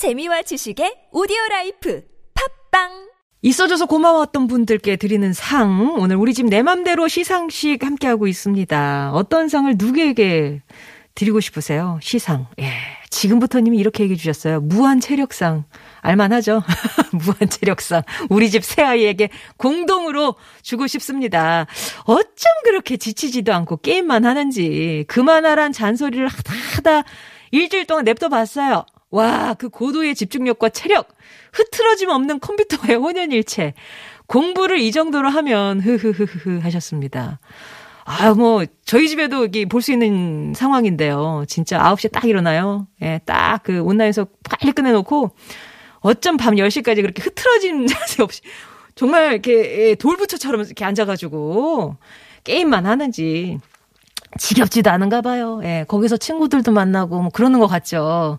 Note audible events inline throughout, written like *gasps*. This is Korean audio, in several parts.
재미와 지식의 오디오 라이프 팟빵 있어줘서 고마웠던 분들께 드리는 상. 오늘 우리 집 내 맘대로 시상식 함께하고 있습니다. 어떤 상을 누구에게 드리고 싶으세요? 시상. 예. 지금부터님이 이렇게 얘기해 주셨어요. 무한 체력상. 알만하죠? *laughs* 무한 체력상. 우리 집 세 아이에게 공동으로 주고 싶습니다. 어쩜 그렇게 지치지도 않고 게임만 하는지. 그만하란 잔소리를 하다 하다 일주일 동안 냅둬 봤어요. 와, 그 고도의 집중력과 체력. 흐트러짐 없는 컴퓨터의 혼연일체. 공부를 이 정도로 하면 흐흐흐흐 하셨습니다. 아, 뭐, 저희 집에도 이게 볼 수 있는 상황인데요. 진짜 9시에 딱 일어나요. 예, 딱 그 온라인에서 빨리 끝내놓고, 어쩜 밤 10시까지 그렇게 흐트러진 *laughs* 자세 없이, 정말 이렇게 예, 돌부처처럼 이렇게 앉아가지고, 게임만 하는지, 지겹지도 않은가 봐요. 예, 거기서 친구들도 만나고, 뭐 그러는 것 같죠.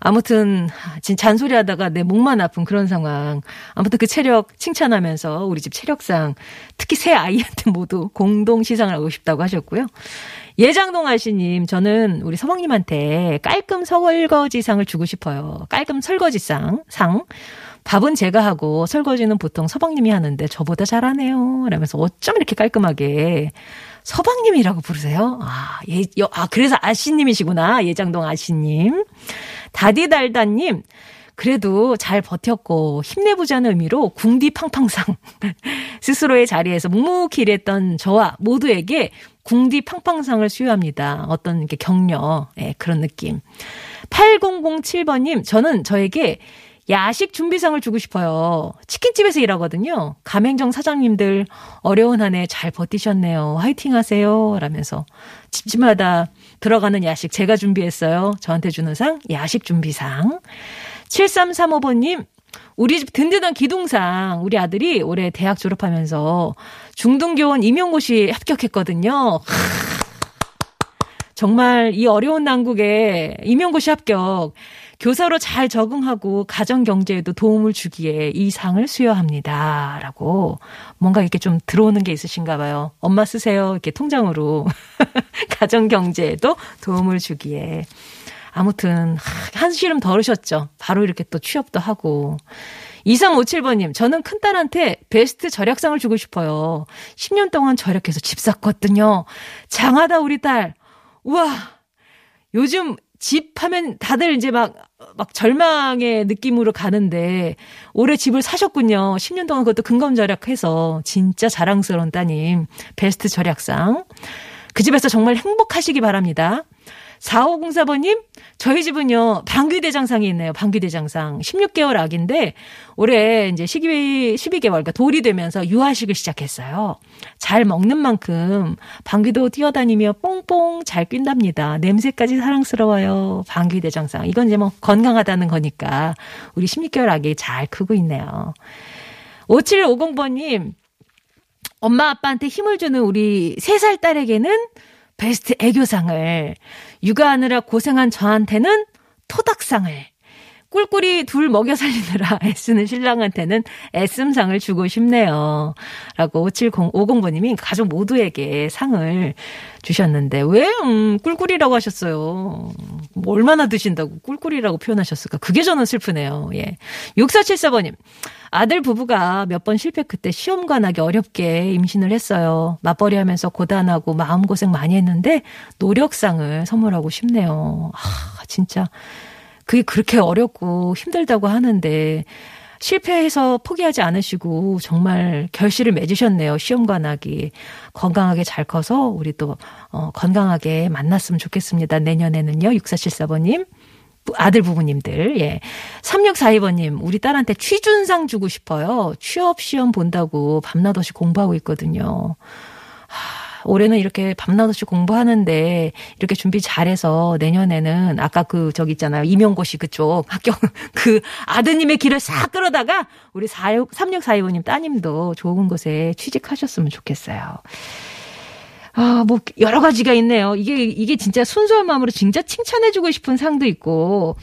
아무튼 진 잔소리 하다가 내 목만 아픈 그런 상황. 아무튼 그 체력 칭찬하면서 우리 집 체력상 특히 새 아이한테 모두 공동 시상을 하고 싶다고 하셨고요. 예장동 아씨님, 저는 우리 서방님한테 깔끔 설거지상을 주고 싶어요. 깔끔 설거지상, 상. 밥은 제가 하고 설거지는 보통 서방님이 하는데 저보다 잘하네요. 라면서 어쩜 이렇게 깔끔하게 서방님이라고 부르세요? 아, 예, 아, 그래서 아씨님이시구나. 예장동 아씨님. 다디달다님, 그래도 잘 버텼고 힘내보자는 의미로 궁디팡팡상 *laughs* 스스로의 자리에서 묵묵히 일했던 저와 모두에게 궁디팡팡상을 수여합니다. 어떤 게 격려, 예, 그런 느낌. 8007번님, 저는 저에게 야식 준비상을 주고 싶어요. 치킨집에서 일하거든요. 가맹점 사장님들 어려운 한 해 잘 버티셨네요. 화이팅 하세요. 라면서 집집마다 들어가는 야식 제가 준비했어요. 저한테 주는 상, 야식 준비상. 7335번님, 우리 집 든든한 기둥상, 우리 아들이 올해 대학 졸업하면서 중등교원 임용고시 합격했거든요. 정말 이 어려운 난국에 임용고시 합격. 교사로 잘 적응하고 가정 경제에도 도움을 주기에 이 상을 수여합니다. 라고 뭔가 이렇게 좀 들어오는 게 있으신가 봐요. 엄마 쓰세요. 이렇게 통장으로. *laughs* 가정 경제에도 도움을 주기에. 아무튼 한시름 덜으셨죠. 바로 이렇게 또 취업도 하고. 2357번님, 저는 큰딸한테 베스트 절약상을 주고 싶어요. 10년 동안 절약해서 집 샀거든요. 장하다, 우리 딸. 우와, 요즘 집 하면 다들 이제 막, 막 절망의 느낌으로 가는데, 올해 집을 사셨군요. 10년 동안 그것도 근검 절약해서, 진짜 자랑스러운 따님, 베스트 절약상. 그 집에서 정말 행복하시기 바랍니다. 4504번님, 저희 집은요, 방귀대장상이 있네요. 방귀대장상. 16개월 아기인데, 올해 이제 12, 12개월, 그러니까 돌이 되면서 유아식을 시작했어요. 잘 먹는 만큼 방귀도 뛰어다니며 뽕뽕 잘 낀답니다. 냄새까지 사랑스러워요. 방귀대장상. 이건 이제 뭐 건강하다는 거니까, 우리 16개월 아기 잘 크고 있네요. 5750번님, 엄마 아빠한테 힘을 주는 우리 3살 딸에게는 베스트 애교상을, 육아하느라 고생한 저한테는 토닥상을, 꿀꿀이 둘 먹여 살리느라 *laughs* 애쓰는 신랑한테는 애씀상을 주고 싶네요. 라고 5750번님이 가족 모두에게 상을 주셨는데, 왜, 음, 꿀꿀이라고 하셨어요? 뭐 얼마나 드신다고 꿀꿀이라고 표현하셨을까? 그게 저는 슬프네요. 예. 6474번님. 아들 부부가 몇 번 실패 그때 시험관 하기 어렵게 임신을 했어요. 맞벌이 하면서 고단하고 마음고생 많이 했는데 노력상을 선물하고 싶네요. 아, 진짜. 그게 그렇게 어렵고 힘들다고 하는데 실패해서 포기하지 않으시고 정말 결실을 맺으셨네요. 시험관 하기. 건강하게 잘 커서 우리 또, 어, 건강하게 만났으면 좋겠습니다. 내년에는요. 6474번님. 아들 부부님들, 예. 3642번님, 우리 딸한테 취준상 주고 싶어요. 취업 시험 본다고 밤낮 없이 공부하고 있거든요. 하, 올해는 이렇게 밤낮 없이 공부하는데 이렇게 준비 잘해서 내년에는 아까 그 저기 있잖아요. 임용고시 그쪽 합격 *laughs* 그 아드님의 길을 싹 끌어다가 우리 3642번님 따님도 좋은 곳에 취직하셨으면 좋겠어요. 아, 뭐, 여러 가지가 있네요. 이게, 이게 진짜 순수한 마음으로 진짜 칭찬해주고 싶은 상도 있고,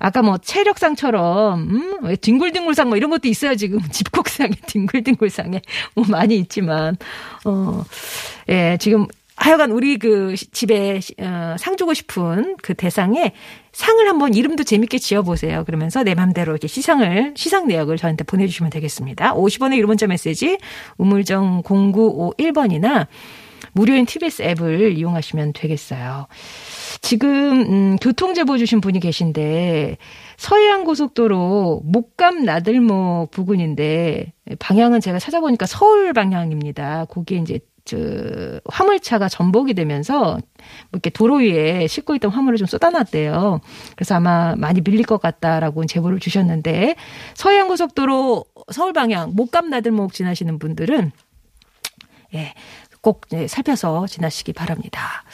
아까 뭐, 체력상처럼, 음, 뒹굴뒹굴상 뭐 이런 것도 있어요, 지금. *laughs* 집콕상에, 뒹굴뒹굴상에. 뭐 많이 있지만, 어, 예, 지금 하여간 우리 그 집에 어, 상 주고 싶은 그 대상에 상을 한번 이름도 재밌게 지어보세요. 그러면서 내 맘대로 이렇게 시상을, 시상 내역을 저한테 보내주시면 되겠습니다. 50원의 유료 문자 메시지, 우물정 0951번이나 무료인 TBS 앱을 이용하시면 되겠어요. 지금, 음, 교통 제보 주신 분이 계신데, 서해안 고속도로 목감 나들목 부근인데, 방향은 제가 찾아보니까 서울 방향입니다. 거기에 이제 저 화물차가 전복이 되면서 뭐 이렇게 도로 위에 싣고 있던 화물을 좀 쏟아놨대요. 그래서 아마 많이 밀릴 것 같다라고 제보를 주셨는데 서해안 고속도로 서울 방향 목감 나들목 지나시는 분들은 예, 꼭 예, 살펴서 지나시기 바랍니다.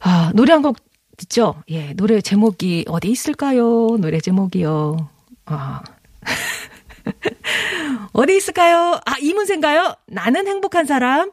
아, 노래 한 곡 듣죠? 예, 노래 제목이 어디 있을까요? 노래 제목이요. 아. *laughs* 어디 있을까요? 아, 이문세인가요? 나는 행복한 사람.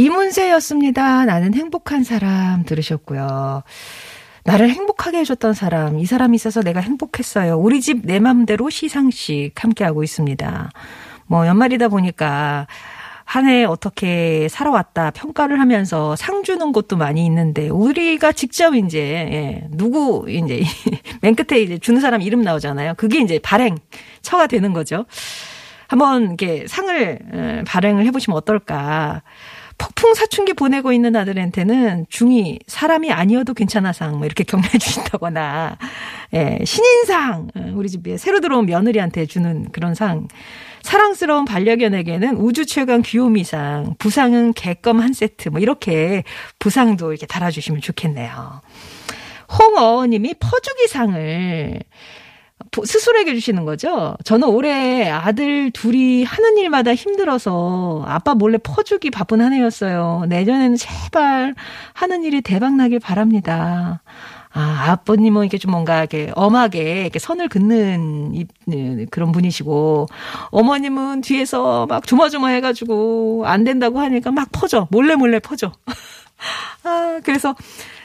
이문세였습니다. 나는 행복한 사람 들으셨고요. 나를 행복하게 해줬던 사람, 이 사람이 있어서 내가 행복했어요. 우리 집 내 맘대로 시상식 함께하고 있습니다. 뭐 연말이다 보니까 한해 어떻게 살아왔다 평가를 하면서 상 주는 곳도 많이 있는데 우리가 직접 이제 예, 누구 이제 *laughs* 맨 끝에 이제 주는 사람 이름 나오잖아요. 그게 이제 발행 처가 되는 거죠. 한번 이렇게 상을 발행을 해보시면 어떨까. 폭풍 사춘기 보내고 있는 아들한테는 중이 사람이 아니어도 괜찮아상 뭐 이렇게 격려해 주신다거나 예, 신인상 우리 집에 새로 들어온 며느리한테 주는 그런 상 사랑스러운 반려견에게는 우주 최강 귀요미상 부상은 개껌 한 세트 뭐 이렇게 부상도 이렇게 달아주시면 좋겠네요. 홍어님이 퍼주기상을 스스로에게 주시는 거죠. 저는 올해 아들 둘이 하는 일마다 힘들어서 아빠 몰래 퍼주기 바쁜 한 해였어요. 내년에는 제발 하는 일이 대박나길 바랍니다. 아, 아버님은 이게 좀 뭔가 이렇게 엄하게 이렇게 선을 긋는 네, 그런 분이시고, 어머님은 뒤에서 막 조마조마 해가지고 안 된다고 하니까 막 퍼져. 몰래 몰래 퍼져. *laughs* 아, 그래서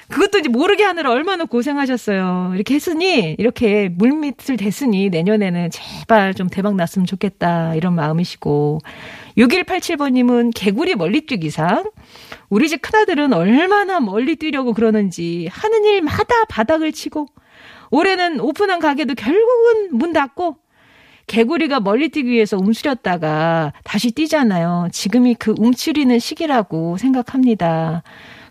그것도 이제 모르게 하느라 얼마나 고생하셨어요. 이렇게 했으니, 이렇게 물밑을 댔으니 내년에는 제발 좀 대박 났으면 좋겠다. 이런 마음이시고. 6187번님은 개구리 멀리뛰기 상. 우리 집 큰아들은 얼마나 멀리 뛰려고 그러는지 하는 일마다 바닥을 치고, 올해는 오픈한 가게도 결국은 문 닫고, 개구리가 멀리 뛰기 위해서 움츠렸다가 다시 뛰잖아요. 지금이 그 움츠리는 시기라고 생각합니다.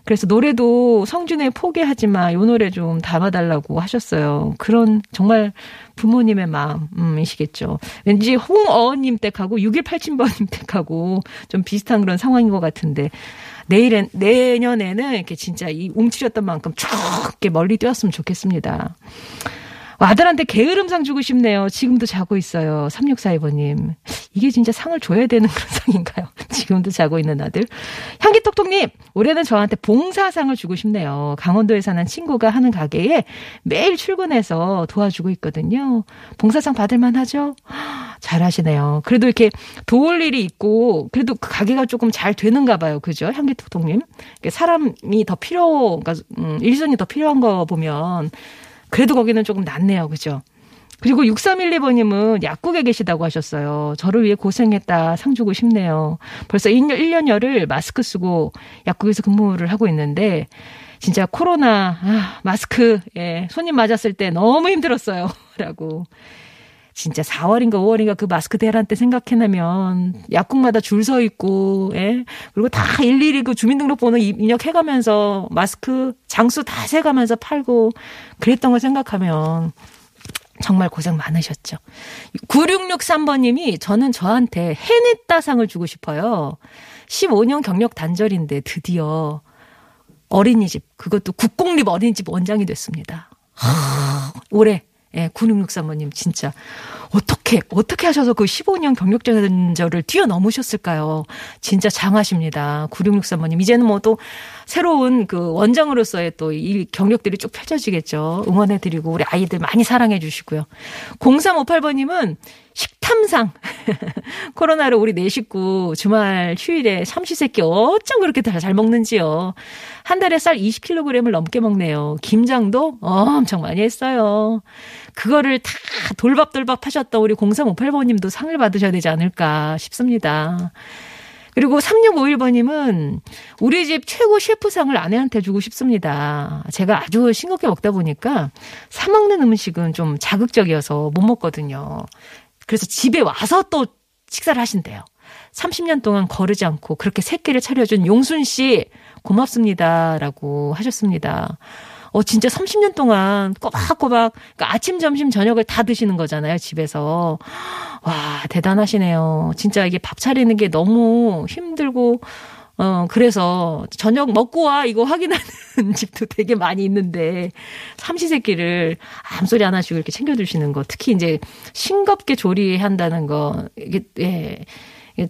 그래서 노래도 성준의 포기하지 마. 요 노래 좀 담아달라고 하셨어요. 그런 정말 부모님의 마음이시겠죠. 왠지 홍어님 댁하고 6187번님 댁하고 좀 비슷한 그런 상황인 것 같은데 내일엔, 내년에는 이렇게 진짜 이 움츠렸던 만큼 쭉 이렇게 멀리 뛰었으면 좋겠습니다. 아들한테 게으름상 주고 싶네요. 지금도 자고 있어요. 3642번님. 이게 진짜 상을 줘야 되는 *laughs* 그런 상인가요? 지금도 자고 있는 아들. 향기톡톡님, 올해는 저한테 봉사상을 주고 싶네요. 강원도에 사는 친구가 하는 가게에 매일 출근해서 도와주고 있거든요. 봉사상 받을만 하죠? *gasps* 잘하시네요. 그래도 이렇게 도울 일이 있고, 그래도 그 가게가 조금 잘 되는가 봐요. 그죠? 향기톡톡님. 사람이 더 필요, 그러니까, 음, 일손이 더 필요한 거 보면, 그래도 거기는 조금 낫네요. 그죠? 그리고 6312번님은 약국에 계시다고 하셨어요. 저를 위해 고생했다. 상 주고 싶네요. 벌써 1년, 1년 열을 마스크 쓰고 약국에서 근무를 하고 있는데, 진짜 코로나, 아, 마스크, 예, 손님 맞았을 때 너무 힘들었어요. *laughs* 라고. 진짜 4월인가 5월인가 그 마스크 대란 때 생각해내면 약국마다 줄 서 있고, 예. 그리고 다 일일이 그 주민등록번호 입력해가면서 마스크 장수 다 세가면서 팔고 그랬던 걸 생각하면 정말 고생 많으셨죠. 9663번님이 저는 저한테 해냈다 상을 주고 싶어요. 15년 경력 단절인데 드디어 어린이집, 그것도 국공립 어린이집 원장이 됐습니다. 하, 올해 예, 9663번님 진짜 어떻게 어떻게 하셔서 그 15년 경력 전절을 뛰어넘으셨을까요? 진짜 장하십니다. 9663번님 이제는 뭐 또 새로운 그 원장으로서의 또 이 경력들이 쭉 펼쳐지겠죠. 응원해 드리고 우리 아이들 많이 사랑해 주시고요. 0358번님은 식탁 탐상. *laughs* 코로나로 우리 네 식구 주말 휴일에 삼시세끼 어쩜 그렇게 다 잘 먹는지요. 한 달에 쌀 20kg을 넘게 먹네요. 김장도 엄청 많이 했어요. 그거를 다 돌밥돌밥 하셨던 우리 0358번님도 상을 받으셔야 되지 않을까 싶습니다. 그리고 3651번님은 우리 집 최고 셰프상을 아내한테 주고 싶습니다. 제가 아주 싱겁게 먹다 보니까 사먹는 음식은 좀 자극적이어서 못 먹거든요. 그래서 집에 와서 또 식사를 하신대요. 30년 동안 거르지 않고 그렇게 새끼를 차려준 용순 씨 고맙습니다. 라고 하셨습니다. 어, 진짜 30년 동안 꼬박꼬박 그러니까 아침, 점심, 저녁을 다 드시는 거잖아요, 집에서. 와, 대단하시네요. 진짜 이게 밥 차리는 게 너무 힘들고, 어, 그래서 저녁 먹고 와 이거 확인하는 *laughs* 집도 되게 많이 있는데 삼시세끼를 아무 소리 안 하시고 이렇게 챙겨주시는 거 특히 이제 싱겁게 조리한다는 거 이게 예.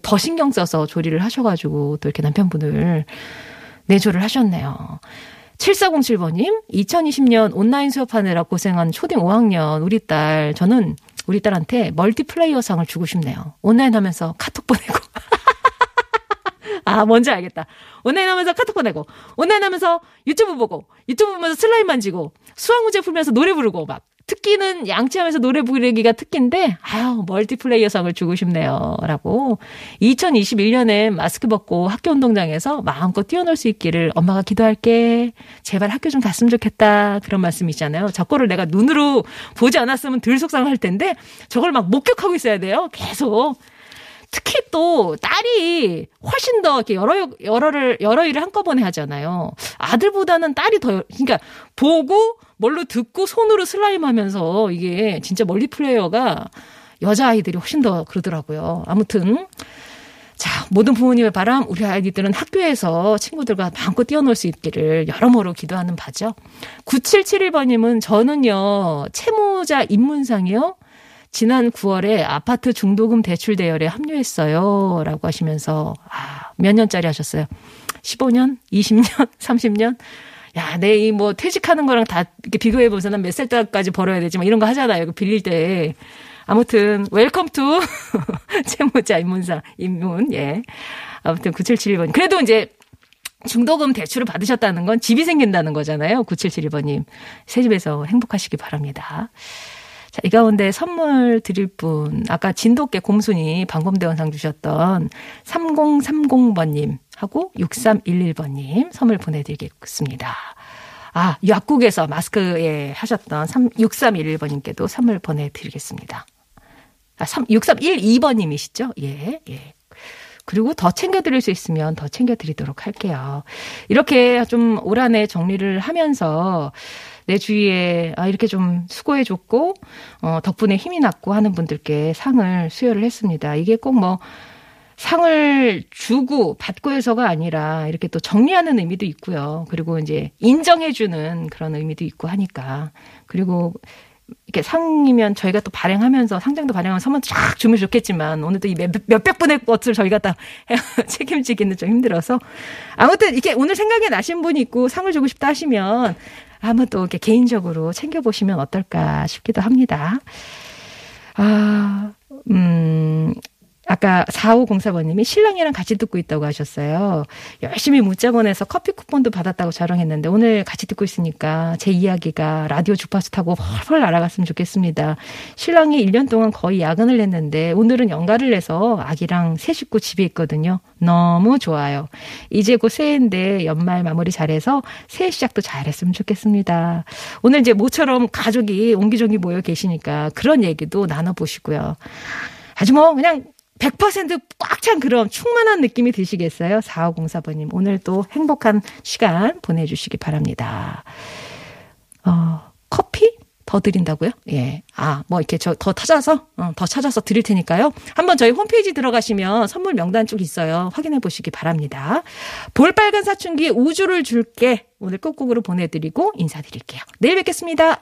더 신경 써서 조리를 하셔가지고 또 이렇게 남편분을 내조를 하셨네요. 7407번님, 2020년 온라인 수업하느라 고생한 초딩 5학년 우리 딸, 저는 우리 딸한테 멀티플레이어 상을 주고 싶네요. 온라인 하면서 카톡 보내고. *laughs* 아, 뭔지 알겠다. 온라인 하면서 카톡 보내고, 온라인 하면서 유튜브 보고, 유튜브 보면서 슬라임 만지고, 수학 문제 풀면서 노래 부르고, 막, 특기는 양치하면서 노래 부르기가 특기인데 아유 멀티플레이어 상을 주고 싶네요. 라고 2021년에 마스크 벗고 학교 운동장에서 마음껏 뛰어놀 수 있기를 엄마가 기도할게. 제발 학교 좀 갔으면 좋겠다. 그런 말씀이잖아요. 저거를 내가 눈으로 보지 않았으면 덜 속상할 텐데 저걸 막 목격하고 있어야 돼요. 계속. 특히 또 딸이 훨씬 더 이렇게 여러 여러를 여러 일을 한꺼번에 하잖아요. 아들보다는 딸이 더 그러니까 보고 뭘로 듣고 손으로 슬라임 하면서 이게 진짜 멀리 플레이어가 여자 아이들이 훨씬 더 그러더라고요. 아무튼 자, 모든 부모님의 바람, 우리 아이들은 학교에서 친구들과 마음껏 뛰어놀 수 있기를 여러모로 기도하는 바죠. 9771번님은 저는요, 채무자 입문상이요. 지난 9월에 아파트 중도금 대출 대열에 합류했어요. 라고 하시면서, 아, 몇 년짜리 하셨어요? 15년? 20년? 30년? 야, 내 이 뭐 퇴직하는 거랑 다 이렇게 비교해 보면서 난 몇 살 때까지 벌어야 되지? 막 이런 거 하잖아요. 빌릴 때. 아무튼 welcome to *laughs* 채무자 입문사 입문 예. 아무튼 9771번. 그래도 이제 중도금 대출을 받으셨다는 건 집이 생긴다는 거잖아요. 9771번님. 새 집에서 행복하시기 바랍니다. 자, 이 가운데 선물 드릴 분, 아까 진돗개 곰순이 방범대원상 주셨던 3030번님 하고 6311번님 선물 보내드리겠습니다. 아, 약국에서 마스크에 하셨던 3, 6311번님께도 선물 보내드리겠습니다. 아, 3, 6312번님이시죠? 예, 예. 그리고 더 챙겨드릴 수 있으면 더 챙겨드리도록 할게요. 이렇게 좀 올 한 해 정리를 하면서 내 주위에 아 이렇게 좀 수고해줬고 어 덕분에 힘이 났고 하는 분들께 상을 수여를 했습니다. 이게 꼭 뭐 상을 주고 받고 해서가 아니라 이렇게 또 정리하는 의미도 있고요. 그리고 이제 인정해주는 그런 의미도 있고 하니까 그리고 이렇게 상이면 저희가 또 발행하면서 상장도 발행하면 선물 쫙 주면 좋겠지만 오늘 또이 몇백 분의 것을 저희가 다 *laughs* 책임지기는 좀 힘들어서 아무튼 이렇게 오늘 생각이 나신 분이 있고 상을 주고 싶다 하시면 한번 또 이렇게 개인적으로 챙겨보시면 어떨까 싶기도 합니다. 아, 음, 아까 4504번님이 신랑이랑 같이 듣고 있다고 하셨어요. 열심히 문자 보내서 커피 쿠폰도 받았다고 자랑했는데 오늘 같이 듣고 있으니까 제 이야기가 라디오 주파수 타고 펄펄 날아갔으면 좋겠습니다. 신랑이 1년 동안 거의 야근을 했는데 오늘은 연가를 내서 아기랑 새 식구 집에 있거든요. 너무 좋아요. 이제 곧 새해인데 연말 마무리 잘해서 새해 시작도 잘했으면 좋겠습니다. 오늘 이제 모처럼 가족이 옹기종기 모여 계시니까 그런 얘기도 나눠보시고요. 아주 뭐 그냥 100%꽉 찬 그런 충만한 느낌이 드시겠어요? 4504번님. 오늘도 행복한 시간 보내주시기 바랍니다. 어, 커피? 더 드린다고요? 예. 아, 뭐 이렇게 저 더 찾아서, 어, 더 찾아서 드릴 테니까요. 한번 저희 홈페이지 들어가시면 선물 명단 쭉 있어요. 확인해 보시기 바랍니다. 볼빨간 사춘기 우주를 줄게. 오늘 끝곡으로 보내드리고 인사드릴게요. 내일 뵙겠습니다.